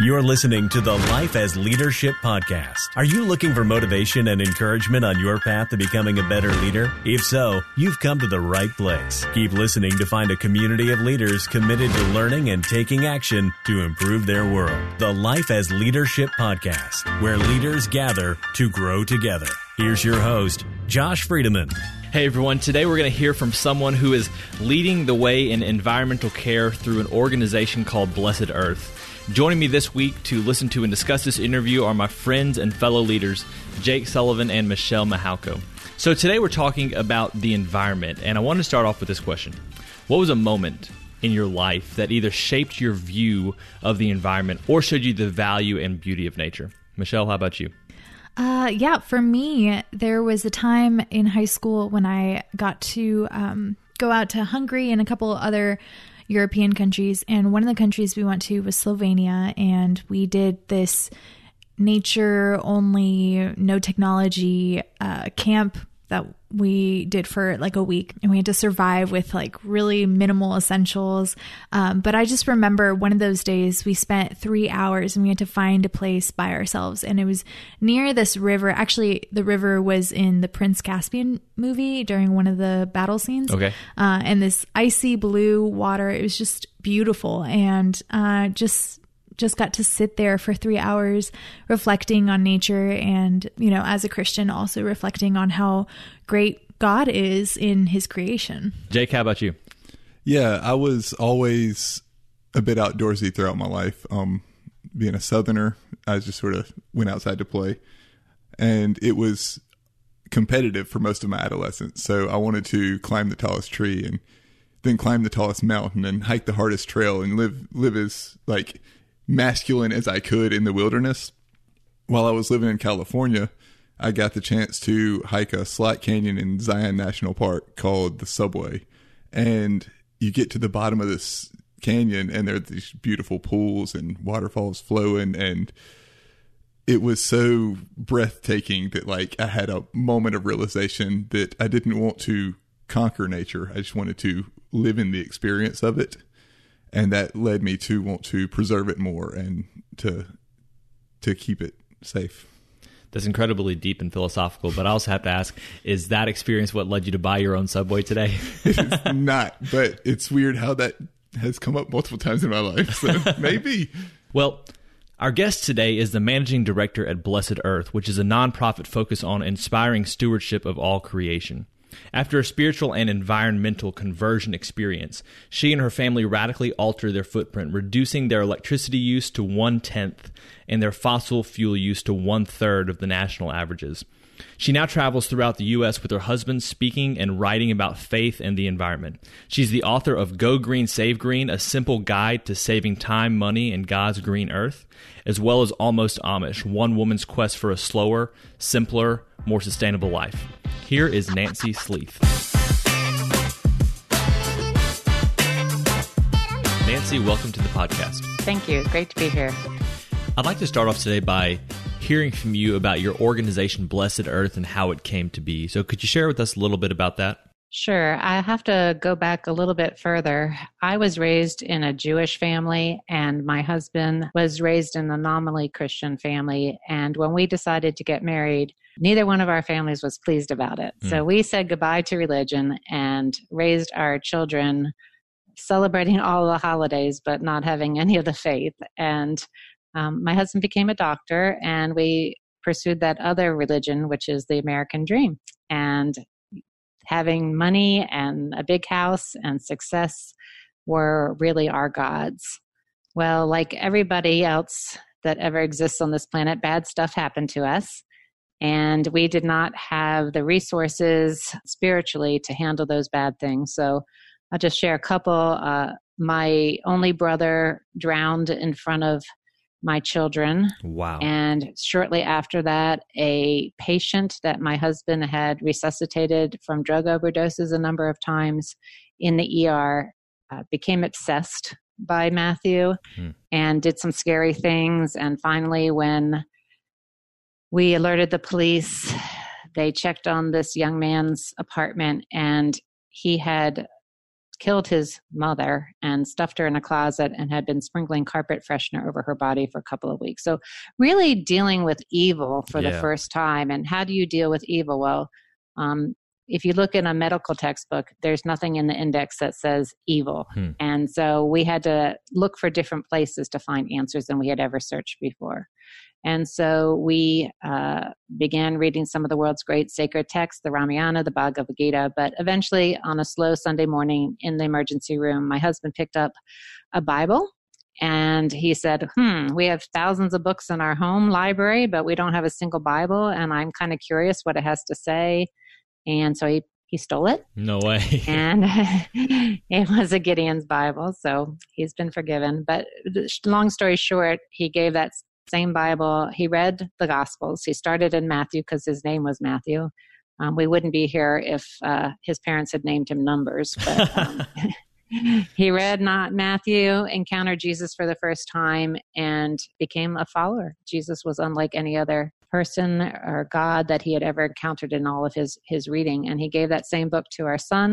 You're listening to the Life as Leadership Podcast. Are you looking for motivation and encouragement on your path to becoming a better leader? If so, you've come to the right place. Keep listening to find a community of leaders committed to learning and taking action to improve their world. The Life as Leadership Podcast, where leaders gather to grow together. Here's your host, Josh Friedeman. Hey everyone, today we're going to hear from someone who is leading the way in environmental care through an organization called Blessed Earth. Joining me this week to listen to and discuss this interview are my friends and fellow leaders, Jake Sullivan and Michelle Mahalko. So today we're talking about the environment, and I want to start off with this question What was a moment in your life that either shaped your view of the environment or showed you the value and beauty of nature? Michelle, how about you? Uh, yeah, for me, there was a time in high school when I got to um, go out to Hungary and a couple other European countries. And one of the countries we went to was Slovenia. And we did this nature only, no technology uh, camp that we did for like a week and we had to survive with like really minimal essentials. Um, but I just remember one of those days we spent three hours and we had to find a place by ourselves. And it was near this river. Actually, the river was in the Prince Caspian movie during one of the battle scenes. Okay. Uh, and this icy blue water, it was just beautiful. And uh, just just got to sit there for three hours reflecting on nature and, you know, as a Christian, also reflecting on how great God is in his creation. Jake, how about you? Yeah, I was always a bit outdoorsy throughout my life. Um, being a southerner, I just sort of went outside to play. And it was competitive for most of my adolescence. So I wanted to climb the tallest tree and then climb the tallest mountain and hike the hardest trail and live live as like masculine as I could in the wilderness. While I was living in California, I got the chance to hike a slot canyon in Zion National Park called the Subway. And you get to the bottom of this canyon and there are these beautiful pools and waterfalls flowing and it was so breathtaking that like I had a moment of realization that I didn't want to conquer nature. I just wanted to live in the experience of it and that led me to want to preserve it more and to to keep it safe. That's incredibly deep and philosophical, but I also have to ask: Is that experience what led you to buy your own subway today? it's not, but it's weird how that has come up multiple times in my life. So maybe. well, our guest today is the managing director at Blessed Earth, which is a nonprofit focused on inspiring stewardship of all creation. After a spiritual and environmental conversion experience, she and her family radically altered their footprint, reducing their electricity use to one tenth and their fossil fuel use to one third of the national averages. She now travels throughout the U.S. with her husband, speaking and writing about faith and the environment. She's the author of Go Green, Save Green, a simple guide to saving time, money, and God's green earth, as well as Almost Amish, one woman's quest for a slower, simpler, more sustainable life. Here is Nancy Sleeth. Nancy, welcome to the podcast. Thank you. Great to be here. I'd like to start off today by hearing from you about your organization, Blessed Earth, and how it came to be. So, could you share with us a little bit about that? Sure. I have to go back a little bit further. I was raised in a Jewish family, and my husband was raised in a nominally Christian family. And when we decided to get married, neither one of our families was pleased about it. Mm. So we said goodbye to religion and raised our children celebrating all the holidays, but not having any of the faith. And um, my husband became a doctor, and we pursued that other religion, which is the American dream. And having money and a big house and success were really our gods. Well, like everybody else that ever exists on this planet, bad stuff happened to us. And we did not have the resources spiritually to handle those bad things. So I'll just share a couple. Uh, my only brother drowned in front of my children. Wow. And shortly after that, a patient that my husband had resuscitated from drug overdoses a number of times in the ER uh, became obsessed by Matthew hmm. and did some scary things. And finally, when we alerted the police, they checked on this young man's apartment and he had killed his mother and stuffed her in a closet and had been sprinkling carpet freshener over her body for a couple of weeks. So, really dealing with evil for yeah. the first time. And how do you deal with evil? Well, um, if you look in a medical textbook, there's nothing in the index that says evil. Hmm. And so we had to look for different places to find answers than we had ever searched before. And so we uh, began reading some of the world's great sacred texts, the Ramayana, the Bhagavad Gita. But eventually, on a slow Sunday morning in the emergency room, my husband picked up a Bible and he said, Hmm, we have thousands of books in our home library, but we don't have a single Bible. And I'm kind of curious what it has to say. And so he he stole it. No way. and it was a Gideon's Bible, so he's been forgiven. But long story short, he gave that same Bible. He read the Gospels. He started in Matthew because his name was Matthew. Um, we wouldn't be here if uh, his parents had named him Numbers. But um, he read not Matthew, encountered Jesus for the first time, and became a follower. Jesus was unlike any other person or God that he had ever encountered in all of his his reading. And he gave that same book to our son,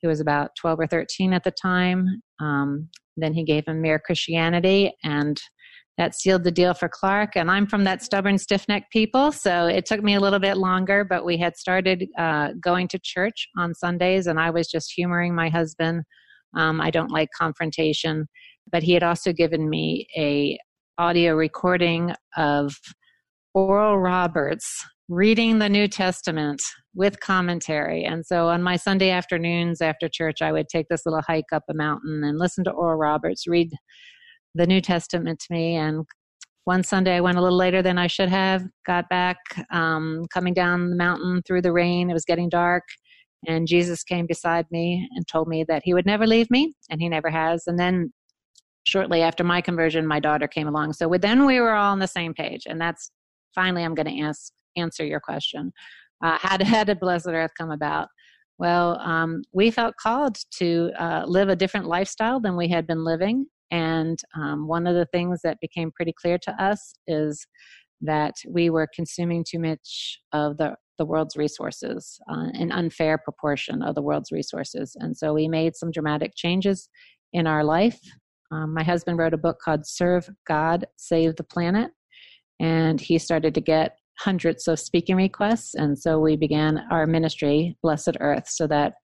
who was about twelve or thirteen at the time. Um, then he gave him Mere Christianity, and that sealed the deal for Clark. And I'm from that stubborn, stiff necked people, so it took me a little bit longer, but we had started uh, going to church on Sundays, and I was just humoring my husband. Um, I don't like confrontation, but he had also given me a audio recording of Oral Roberts reading the New Testament with commentary. And so on my Sunday afternoons after church, I would take this little hike up a mountain and listen to Oral Roberts read the New Testament to me. And one Sunday I went a little later than I should have, got back um, coming down the mountain through the rain. It was getting dark. And Jesus came beside me and told me that he would never leave me, and he never has. And then shortly after my conversion, my daughter came along. So then we were all on the same page. And that's finally, I'm going to ask, answer your question. Uh, how, did, how did Blessed Earth come about? Well, um, we felt called to uh, live a different lifestyle than we had been living. And um, one of the things that became pretty clear to us is that we were consuming too much of the, the world's resources, uh, an unfair proportion of the world's resources. And so we made some dramatic changes in our life. Um, my husband wrote a book called Serve God, Save the Planet. And he started to get hundreds of speaking requests. And so we began our ministry, Blessed Earth, so that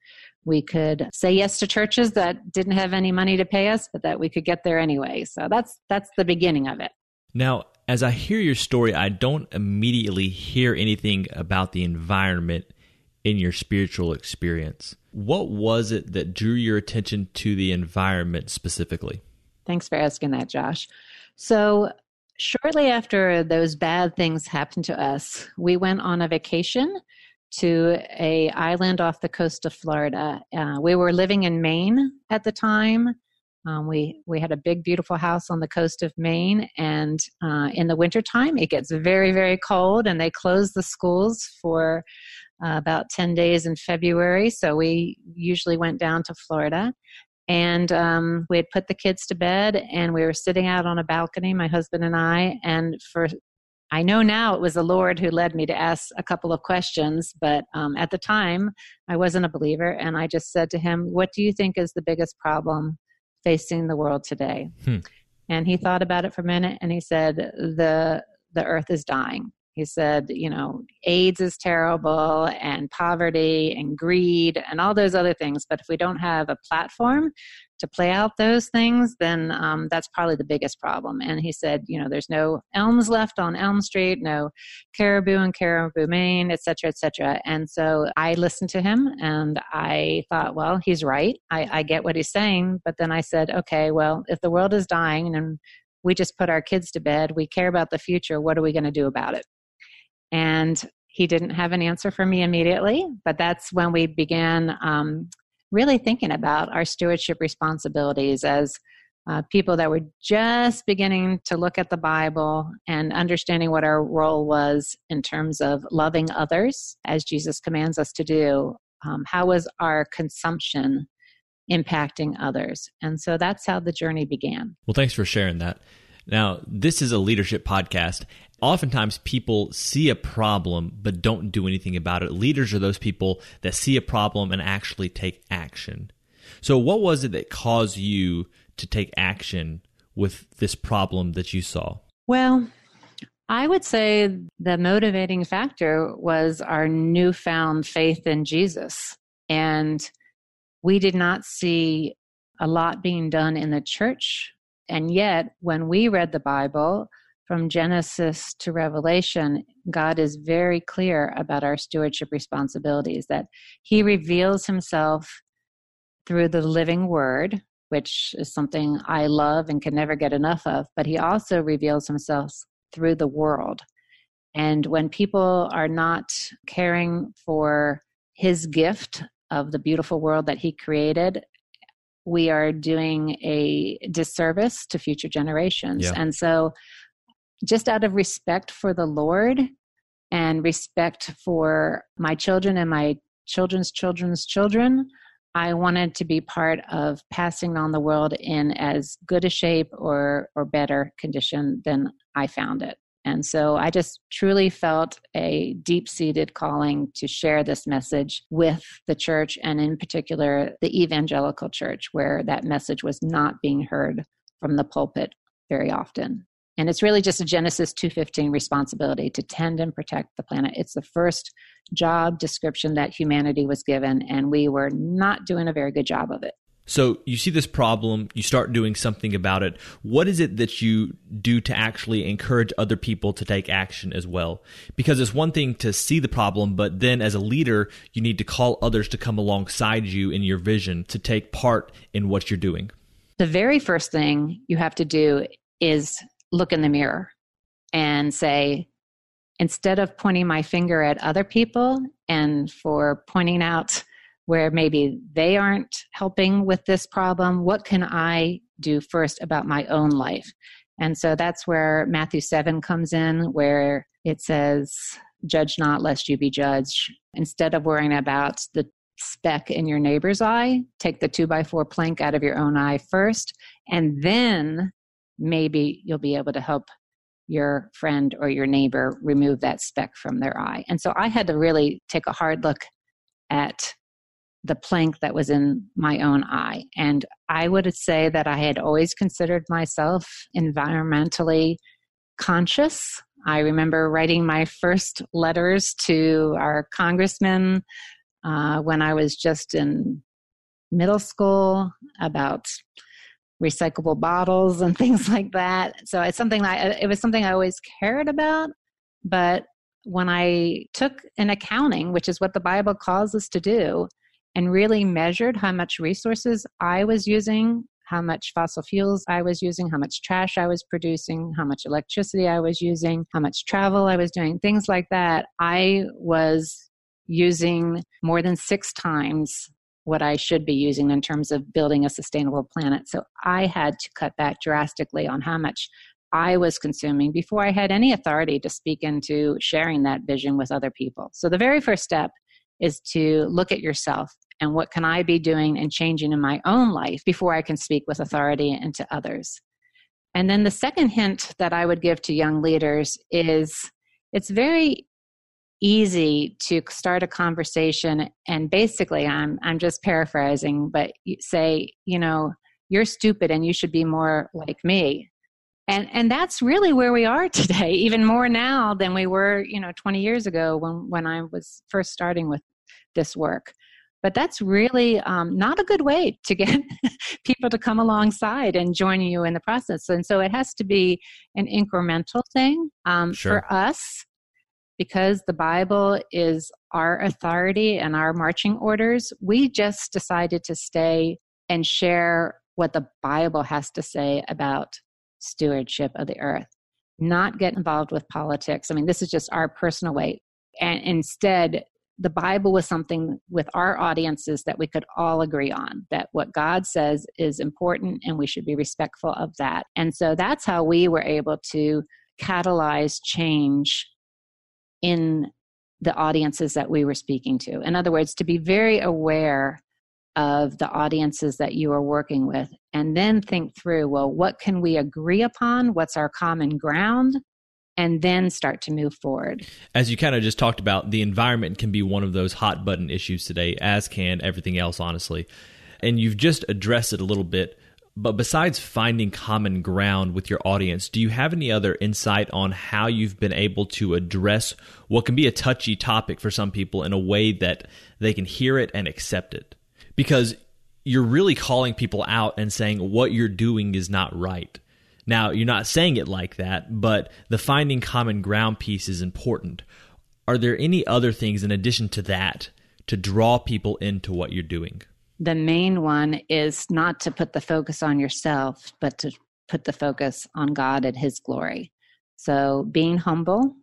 we could say yes to churches that didn't have any money to pay us, but that we could get there anyway. So that's that's the beginning of it. Now, as I hear your story, I don't immediately hear anything about the environment in your spiritual experience. What was it that drew your attention to the environment specifically? Thanks for asking that, Josh. So, shortly after those bad things happened to us, we went on a vacation to a island off the coast of Florida. Uh, we were living in Maine at the time. Um, we we had a big, beautiful house on the coast of Maine, and uh, in the wintertime, it gets very, very cold, and they close the schools for uh, about ten days in February. So we usually went down to Florida, and um, we had put the kids to bed, and we were sitting out on a balcony, my husband and I, and for I know now it was the Lord who led me to ask a couple of questions, but um, at the time I wasn't a believer, and I just said to him, "What do you think is the biggest problem facing the world today?" Hmm. And he thought about it for a minute, and he said, "the The earth is dying." He said, you know, AIDS is terrible and poverty and greed and all those other things. But if we don't have a platform to play out those things, then um, that's probably the biggest problem. And he said, you know, there's no elms left on Elm Street, no caribou in Caribou, Maine, et cetera, et cetera. And so I listened to him and I thought, well, he's right. I, I get what he's saying. But then I said, okay, well, if the world is dying and we just put our kids to bed, we care about the future, what are we going to do about it? And he didn't have an answer for me immediately, but that's when we began um, really thinking about our stewardship responsibilities as uh, people that were just beginning to look at the Bible and understanding what our role was in terms of loving others as Jesus commands us to do. Um, how was our consumption impacting others? And so that's how the journey began. Well, thanks for sharing that. Now, this is a leadership podcast. Oftentimes, people see a problem but don't do anything about it. Leaders are those people that see a problem and actually take action. So, what was it that caused you to take action with this problem that you saw? Well, I would say the motivating factor was our newfound faith in Jesus. And we did not see a lot being done in the church and yet, when we read the Bible from Genesis to Revelation, God is very clear about our stewardship responsibilities, that He reveals Himself through the living Word, which is something I love and can never get enough of, but He also reveals Himself through the world. And when people are not caring for His gift of the beautiful world that He created, we are doing a disservice to future generations. Yeah. And so, just out of respect for the Lord and respect for my children and my children's children's children, I wanted to be part of passing on the world in as good a shape or or better condition than I found it. And so I just truly felt a deep seated calling to share this message with the church and, in particular, the evangelical church, where that message was not being heard from the pulpit very often. And it's really just a Genesis 2:15 responsibility to tend and protect the planet. It's the first job description that humanity was given and we were not doing a very good job of it. So you see this problem, you start doing something about it. What is it that you do to actually encourage other people to take action as well? Because it's one thing to see the problem, but then as a leader, you need to call others to come alongside you in your vision to take part in what you're doing. The very first thing you have to do is look in the mirror and say, instead of pointing my finger at other people and for pointing out where maybe they aren't helping with this problem. What can I do first about my own life? And so that's where Matthew 7 comes in, where it says, Judge not lest you be judged. Instead of worrying about the speck in your neighbor's eye, take the two by four plank out of your own eye first, and then maybe you'll be able to help your friend or your neighbor remove that speck from their eye. And so I had to really take a hard look at the plank that was in my own eye. And I would say that I had always considered myself environmentally conscious. I remember writing my first letters to our congressman uh, when I was just in middle school about recyclable bottles and things like that. So it's something that it was something I always cared about. But when I took an accounting, which is what the Bible calls us to do, and really measured how much resources I was using, how much fossil fuels I was using, how much trash I was producing, how much electricity I was using, how much travel I was doing, things like that, I was using more than six times what I should be using in terms of building a sustainable planet. So I had to cut back drastically on how much I was consuming before I had any authority to speak into sharing that vision with other people. So the very first step is to look at yourself and what can I be doing and changing in my own life before I can speak with authority and to others. And then the second hint that I would give to young leaders is it's very easy to start a conversation and basically I'm I'm just paraphrasing but say, you know, you're stupid and you should be more like me. And and that's really where we are today, even more now than we were, you know, 20 years ago when when I was first starting with this work. But that's really um, not a good way to get people to come alongside and join you in the process. And so it has to be an incremental thing um, sure. for us because the Bible is our authority and our marching orders. We just decided to stay and share what the Bible has to say about stewardship of the earth, not get involved with politics. I mean, this is just our personal way. And instead, the Bible was something with our audiences that we could all agree on, that what God says is important and we should be respectful of that. And so that's how we were able to catalyze change in the audiences that we were speaking to. In other words, to be very aware of the audiences that you are working with and then think through well, what can we agree upon? What's our common ground? And then start to move forward. As you kind of just talked about, the environment can be one of those hot button issues today, as can everything else, honestly. And you've just addressed it a little bit. But besides finding common ground with your audience, do you have any other insight on how you've been able to address what can be a touchy topic for some people in a way that they can hear it and accept it? because you're really calling people out and saying what you're doing is not right. Now, you're not saying it like that, but the finding common ground piece is important. Are there any other things in addition to that to draw people into what you're doing? The main one is not to put the focus on yourself, but to put the focus on God and His glory. So, being humble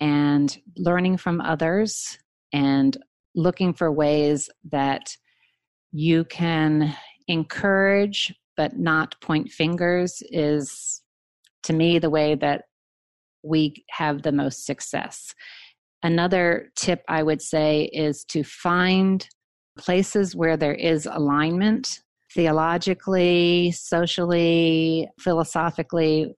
and learning from others and looking for ways that you can encourage but not point fingers is to me the way that we have the most success. Another tip I would say is to find places where there is alignment theologically, socially, philosophically,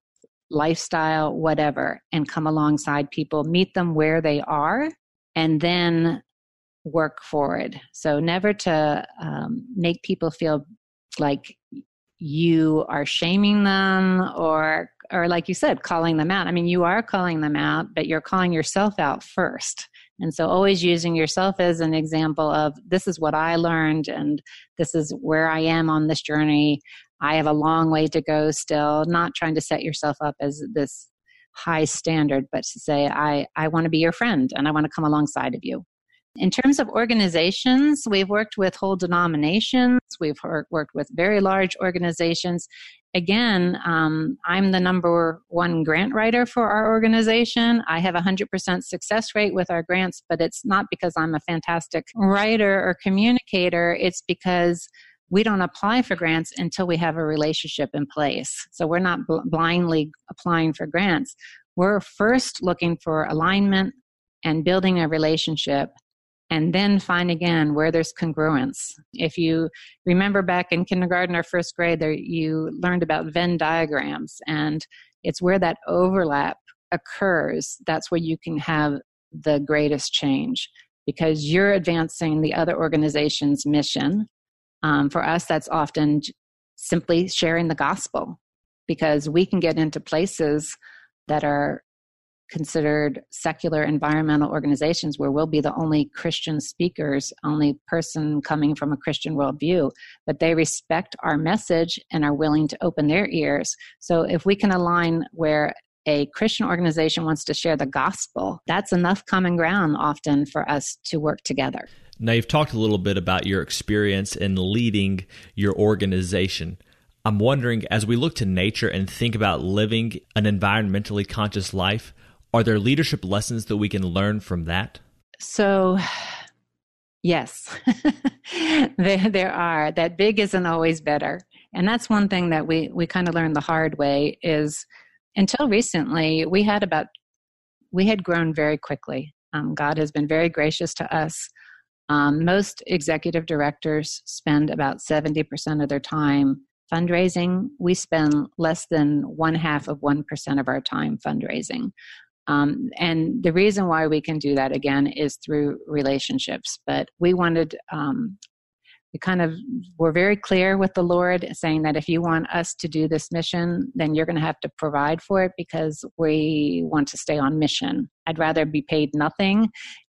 lifestyle, whatever, and come alongside people, meet them where they are, and then work forward. So never to um, make people feel like you are shaming them or or like you said calling them out i mean you are calling them out but you're calling yourself out first and so always using yourself as an example of this is what i learned and this is where i am on this journey. I have a long way to go still. Not trying to set yourself up as this high standard but to say i i want to be your friend and i want to come alongside of you in terms of organizations, we've worked with whole denominations, we've worked with very large organizations. Again, um, I'm the number one grant writer for our organization. I have a 100% success rate with our grants, but it's not because I'm a fantastic writer or communicator, it's because we don't apply for grants until we have a relationship in place. So we're not bl- blindly applying for grants. We're first looking for alignment and building a relationship and then find again where there's congruence. If you remember back in kindergarten or first grade, there you learned about Venn diagrams, and it's where that overlap occurs. That's where you can have the greatest change because you're advancing the other organization's mission. Um, for us, that's often simply sharing the gospel because we can get into places that are considered secular environmental organizations where we'll be the only Christian speakers, only person coming from a Christian worldview, but they respect our message and are willing to open their ears. So if we can align where a Christian organization wants to share the gospel, that's enough common ground often for us to work together. Now, you've talked a little bit about your experience in leading your organization. I'm wondering, as we look to nature and think about living an environmentally conscious life, are there leadership lessons that we can learn from that? So, yes, there, there are. That big isn't always better. And that's one thing that we, we kind of learned the hard way is until recently, we had about, we had grown very quickly. Um, God has been very gracious to us. Um, most executive directors spend about 70% of their time fundraising. We spend less than one half of 1% of our time fundraising. Um, and the reason why we can do that again is through relationships. But we wanted, um, we kind of were very clear with the Lord saying that if you want us to do this mission, then you're going to have to provide for it because we want to stay on mission. I'd rather be paid nothing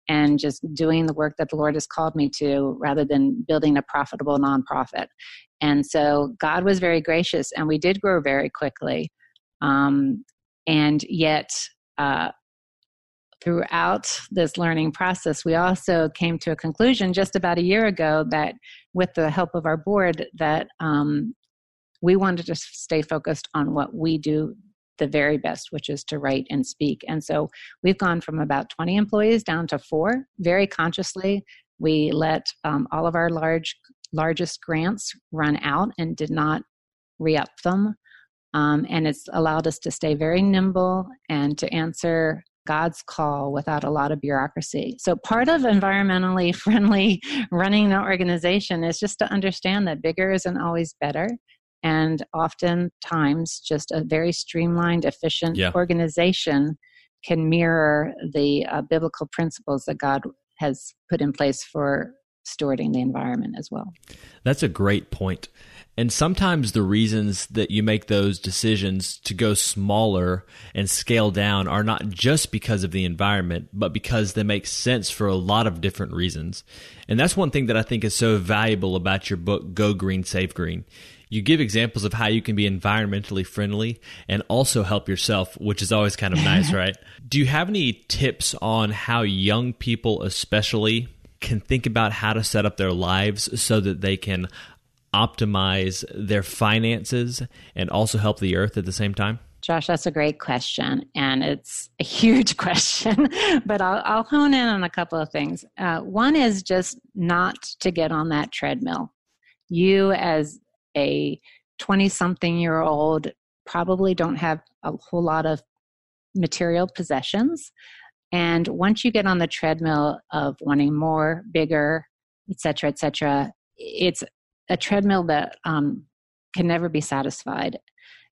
and just doing the work that the Lord has called me to rather than building a profitable nonprofit. And so God was very gracious and we did grow very quickly. Um, and yet uh, throughout this learning process, we also came to a conclusion just about a year ago that, with the help of our board, that um, we wanted to stay focused on what we do the very best, which is to write and speak. And so we've gone from about 20 employees down to four very consciously. We let um, all of our large largest grants run out and did not re up them. Um, and it's allowed us to stay very nimble and to answer God's call without a lot of bureaucracy. So, part of environmentally friendly running an organization is just to understand that bigger isn't always better. And oftentimes, just a very streamlined, efficient yeah. organization can mirror the uh, biblical principles that God has put in place for stewarding the environment as well. That's a great point. And sometimes the reasons that you make those decisions to go smaller and scale down are not just because of the environment, but because they make sense for a lot of different reasons. And that's one thing that I think is so valuable about your book, Go Green, Save Green. You give examples of how you can be environmentally friendly and also help yourself, which is always kind of nice, right? Do you have any tips on how young people, especially, can think about how to set up their lives so that they can optimize their finances and also help the earth at the same time? Josh, that's a great question. And it's a huge question, but I'll, I'll, hone in on a couple of things. Uh, one is just not to get on that treadmill. You, as a 20 something year old, probably don't have a whole lot of material possessions. And once you get on the treadmill of wanting more, bigger, et cetera, et cetera, it's a treadmill that um, can never be satisfied.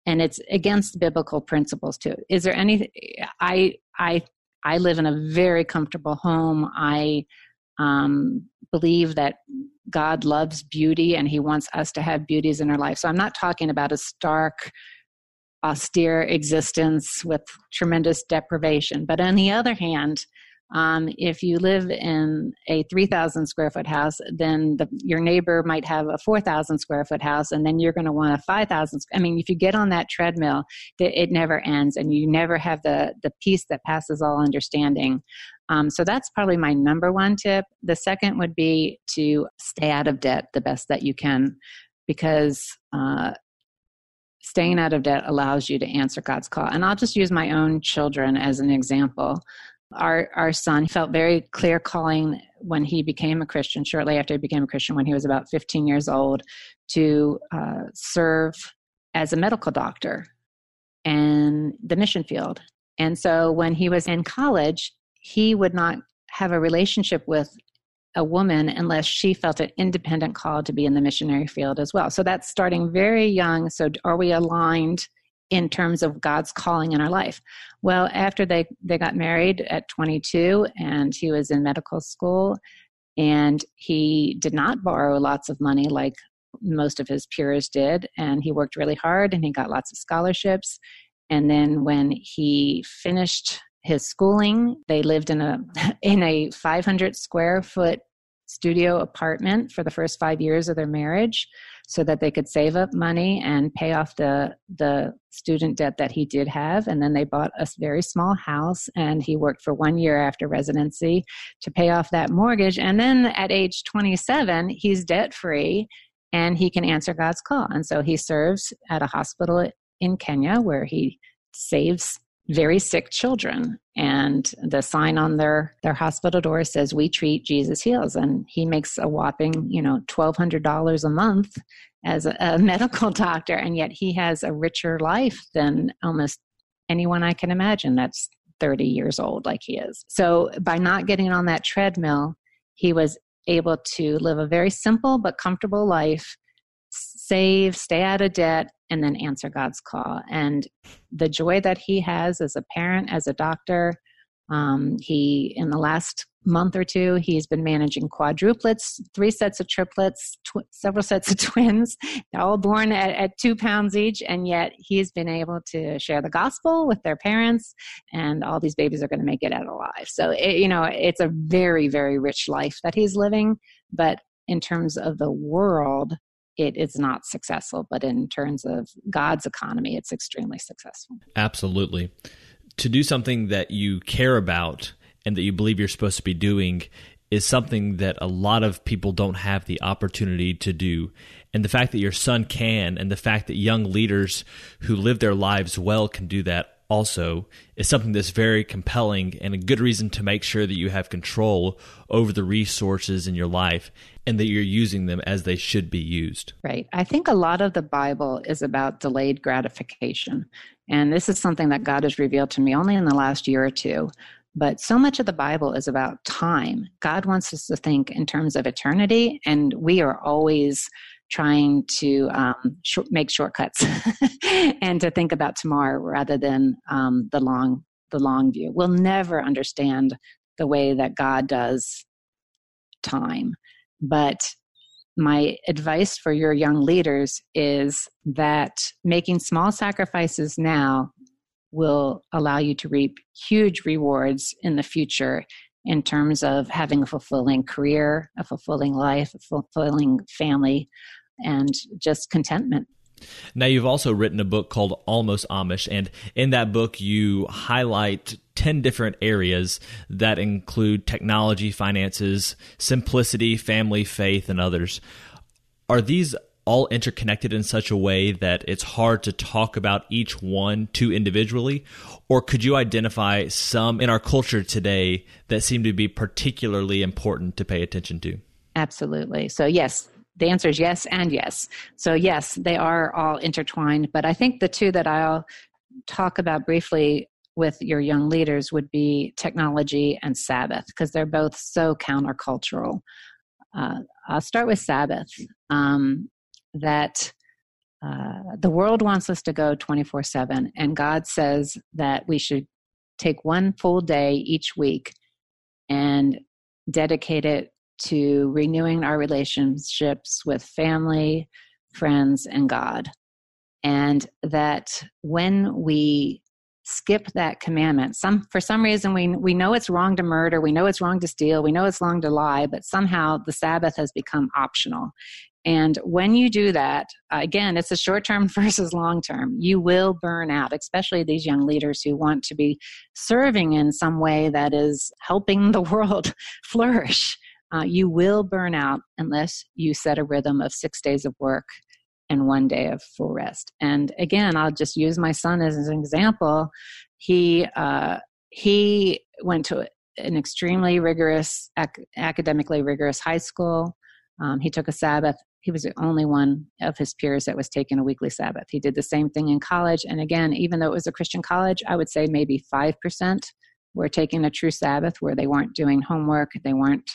And it's against biblical principles too. Is there any i i i live in a very comfortable home. I um, believe that god loves beauty and he wants us to have beauties in our life. So i'm not talking about a stark austere existence with tremendous deprivation. But on the other hand um, if you live in a 3,000 square foot house, then the, your neighbor might have a 4,000 square foot house, and then you're going to want a 5,000. I mean, if you get on that treadmill, it never ends, and you never have the the peace that passes all understanding. Um, so that's probably my number one tip. The second would be to stay out of debt the best that you can, because uh, staying out of debt allows you to answer God's call. And I'll just use my own children as an example our our son felt very clear calling when he became a Christian. Shortly after he became a Christian, when he was about 15 years old, to uh, serve as a medical doctor in the mission field. And so, when he was in college, he would not have a relationship with a woman unless she felt an independent call to be in the missionary field as well. So that's starting very young. So are we aligned in terms of God's calling in our life. Well, after they, they got married at 22 and he was in medical school and he did not borrow lots of money like most of his peers did and he worked really hard and he got lots of scholarships and then when he finished his schooling they lived in a in a 500 square foot studio apartment for the first 5 years of their marriage so that they could save up money and pay off the the student debt that he did have. And then they bought a very small house and he worked for one year after residency to pay off that mortgage. And then at age 27 he's debt free and he can answer God's call. And so he serves at a hospital in Kenya where he saves very sick children. And the sign on their their hospital door says we treat jesus heals. And he makes a whopping you know $1200 a month as a, a medical doctor. And yet he has a richer life than almost anyone i can imagine that's 30 years old like he is. So by not getting on that treadmill he was able to live a very simple but comfortable life save stay out of debt and then answer God's call. And the joy that he has as a parent, as a doctor, um, he in the last month or two he's been managing quadruplets three sets of triplets tw- several sets of twins all born at, at, two pounds each. And yet he's been able to share the gospel with their parents and all these babies are going to make it out alive. So it, you know it's a very very rich life that he's living. But in terms of the world it is not successful, but in terms of God's economy, it's extremely successful. Absolutely. To do something that you care about and that you believe you're supposed to be doing is something that a lot of people don't have the opportunity to do. and the fact that your son can, and the fact that young leaders who live their lives well can do that also is something that's very compelling and a good reason to make sure that you have control over the resources in your life and that you're using them as they should be used. Right. I think a lot of the Bible is about delayed gratification. And this is something that God has revealed to me only in the last year or two. But so much of the Bible is about time. God wants us to think in terms of eternity, and we are always trying to um, sh- make shortcuts and to think about tomorrow rather than um, the long the long view. We'll never understand the way that God does time, but my advice for your young leaders is that making small sacrifices now will allow you to reap huge rewards in the future in terms of having a fulfilling career, a fulfilling life, a fulfilling family, and just contentment. Now, you've also written a book called Almost Amish, and in that book, you highlight 10 different areas that include technology, finances, simplicity, family, faith, and others. Are these all interconnected in such a way that it's hard to talk about each one too individually? Or could you identify some in our culture today that seem to be particularly important to pay attention to? Absolutely. So, yes, the answer is yes and yes. So, yes, they are all intertwined. But I think the two that I'll talk about briefly with your young leaders would be technology and Sabbath, because they're both so countercultural. Uh, I'll start with Sabbath. Um, that uh, the world wants us to go 24 7, and God says that we should take one full day each week and dedicate it to renewing our relationships with family, friends, and God. And that when we skip that commandment, some for some reason we we know it's wrong to murder, we know it's wrong to steal, we know it's wrong to lie, but somehow the Sabbath has become optional. And when you do that, again, it's a short term versus long term. You will burn out, especially these young leaders who want to be serving in some way that is helping the world flourish uh, you will burn out unless you set a rhythm of six days of work and one day of full rest. And again, I'll just use my son as an example. He uh, he went to an extremely rigorous, ac- academically rigorous high school. Um, he took a Sabbath. He was the only one of his peers that was taking a weekly Sabbath. He did the same thing in college. And again, even though it was a Christian college, I would say maybe 5% were taking a true Sabbath where they weren't doing homework, they weren't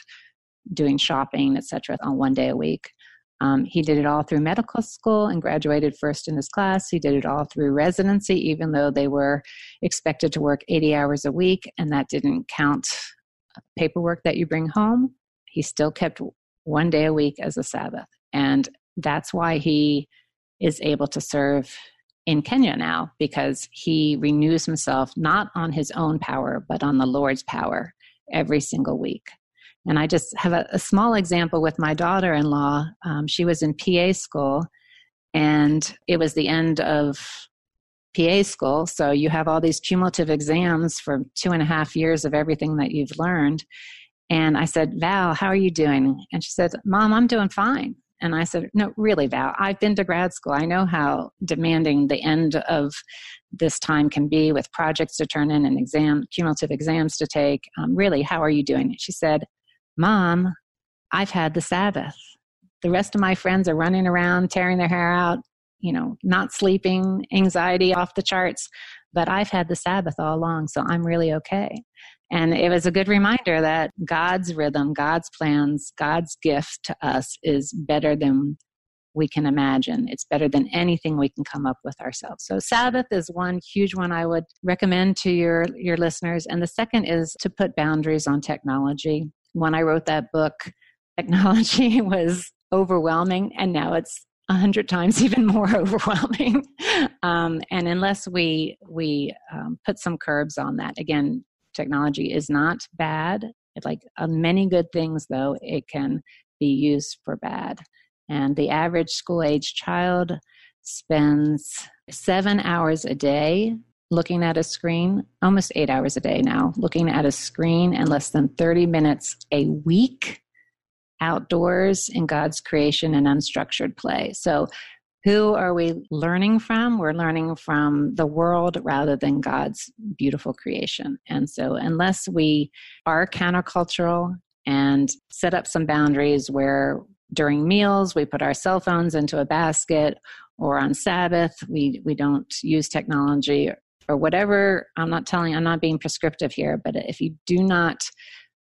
doing shopping, etc., on one day a week. Um, he did it all through medical school and graduated first in his class. He did it all through residency, even though they were expected to work 80 hours a week, and that didn't count paperwork that you bring home. He still kept one day a week as a Sabbath. And that's why he is able to serve in Kenya now because he renews himself not on his own power, but on the Lord's power every single week. And I just have a, a small example with my daughter in law. Um, she was in PA school, and it was the end of PA school. So you have all these cumulative exams for two and a half years of everything that you've learned. And I said, Val, how are you doing? And she said, Mom, I'm doing fine. And I said, No, really, Val, I've been to grad school. I know how demanding the end of this time can be with projects to turn in and exam, cumulative exams to take. Um, really, how are you doing? She said, Mom, I've had the Sabbath. The rest of my friends are running around, tearing their hair out, you know, not sleeping, anxiety off the charts, but I've had the Sabbath all along, so I'm really okay. And it was a good reminder that God's rhythm, God's plans, God's gift to us is better than we can imagine. It's better than anything we can come up with ourselves. So Sabbath is one huge one I would recommend to your your listeners and the second is to put boundaries on technology when I wrote that book, technology was overwhelming, and now it's a hundred times even more overwhelming. um, and unless we we um, put some curbs on that, again, technology is not bad. It, like uh, many good things, though, it can be used for bad. And the average school age child spends seven hours a day looking at a screen, almost eight hours a day now, looking at a screen and less than 30 minutes a week outdoors in God's creation and unstructured play. So, who are we learning from? We're learning from the world rather than God's beautiful creation. And so, unless we are countercultural and set up some boundaries where during meals we put our cell phones into a basket or on Sabbath we, we don't use technology or whatever. I'm not telling, I'm not being prescriptive here, but if you do not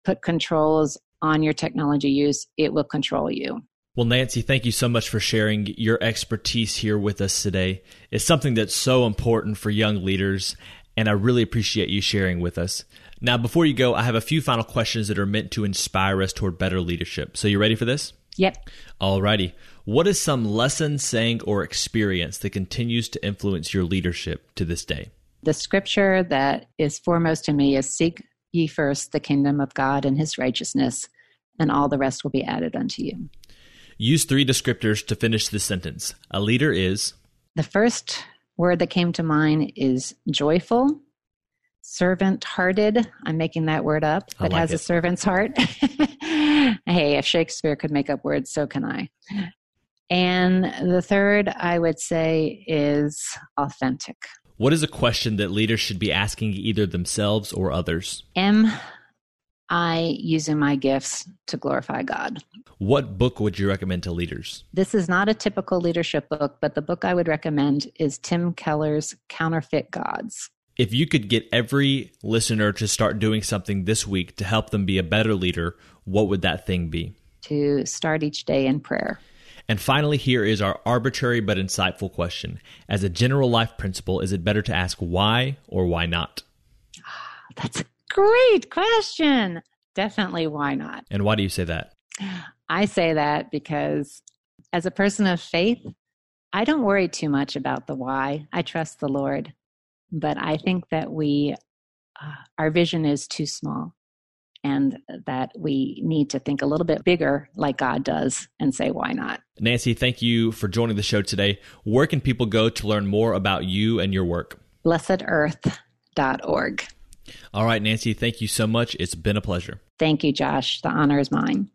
put controls on your technology use, it will control you. Well, Nancy, thank you so much for sharing your expertise here with us today. It's something that's so important for young leaders, and I really appreciate you sharing with us. Now, before you go, I have a few final questions that are meant to inspire us toward better leadership. So, you ready for this? Yep. Alrighty. What is some lesson, saying, or experience that continues to influence your leadership to this day? The scripture that is foremost to me is Seek ye first the kingdom of God and his righteousness, and all the rest will be added unto you. Use three descriptors to finish this sentence. A leader is. The first word that came to mind is joyful, servant hearted. I'm making that word up, but like has it. a servant's heart. hey, if Shakespeare could make up words, so can I. And the third, I would say, is authentic. What is a question that leaders should be asking either themselves or others? Am I using my gifts to glorify God? What book would you recommend to leaders? This is not a typical leadership book, but the book I would recommend is Tim Keller's Counterfeit Gods. If you could get every listener to start doing something this week to help them be a better leader, what would that thing be? To start each day in prayer. And finally, here is our arbitrary but insightful question. As a general life principle, is it better to ask why or why not? That's a great question. Definitely why not. And why do you say that? I say that because as a person of faith, I don't worry too much about the why. I trust the Lord. But I think that we, uh, our vision is too small and that we need to think a little bit bigger like God does and say, why not? Nancy, thank you for joining the show today. Where can people go to learn more about you and your work? BlessedEarth.org. All right, Nancy, thank you so much. It's been a pleasure. Thank you, Josh. The honor is mine.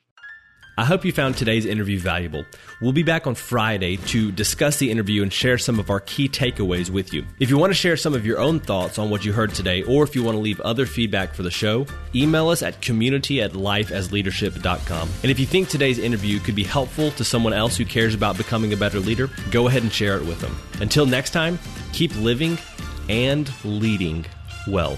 I hope you found today's interview valuable. We'll be back on Friday to discuss the interview and share some of our key takeaways with you. If you want to share some of your own thoughts on what you heard today, or if you want to leave other feedback for the show, email us at community at lifeasleadership.com. And if you think today's interview could be helpful to someone else who cares about becoming a better leader, go ahead and share it with them. Until next time, keep living and leading well.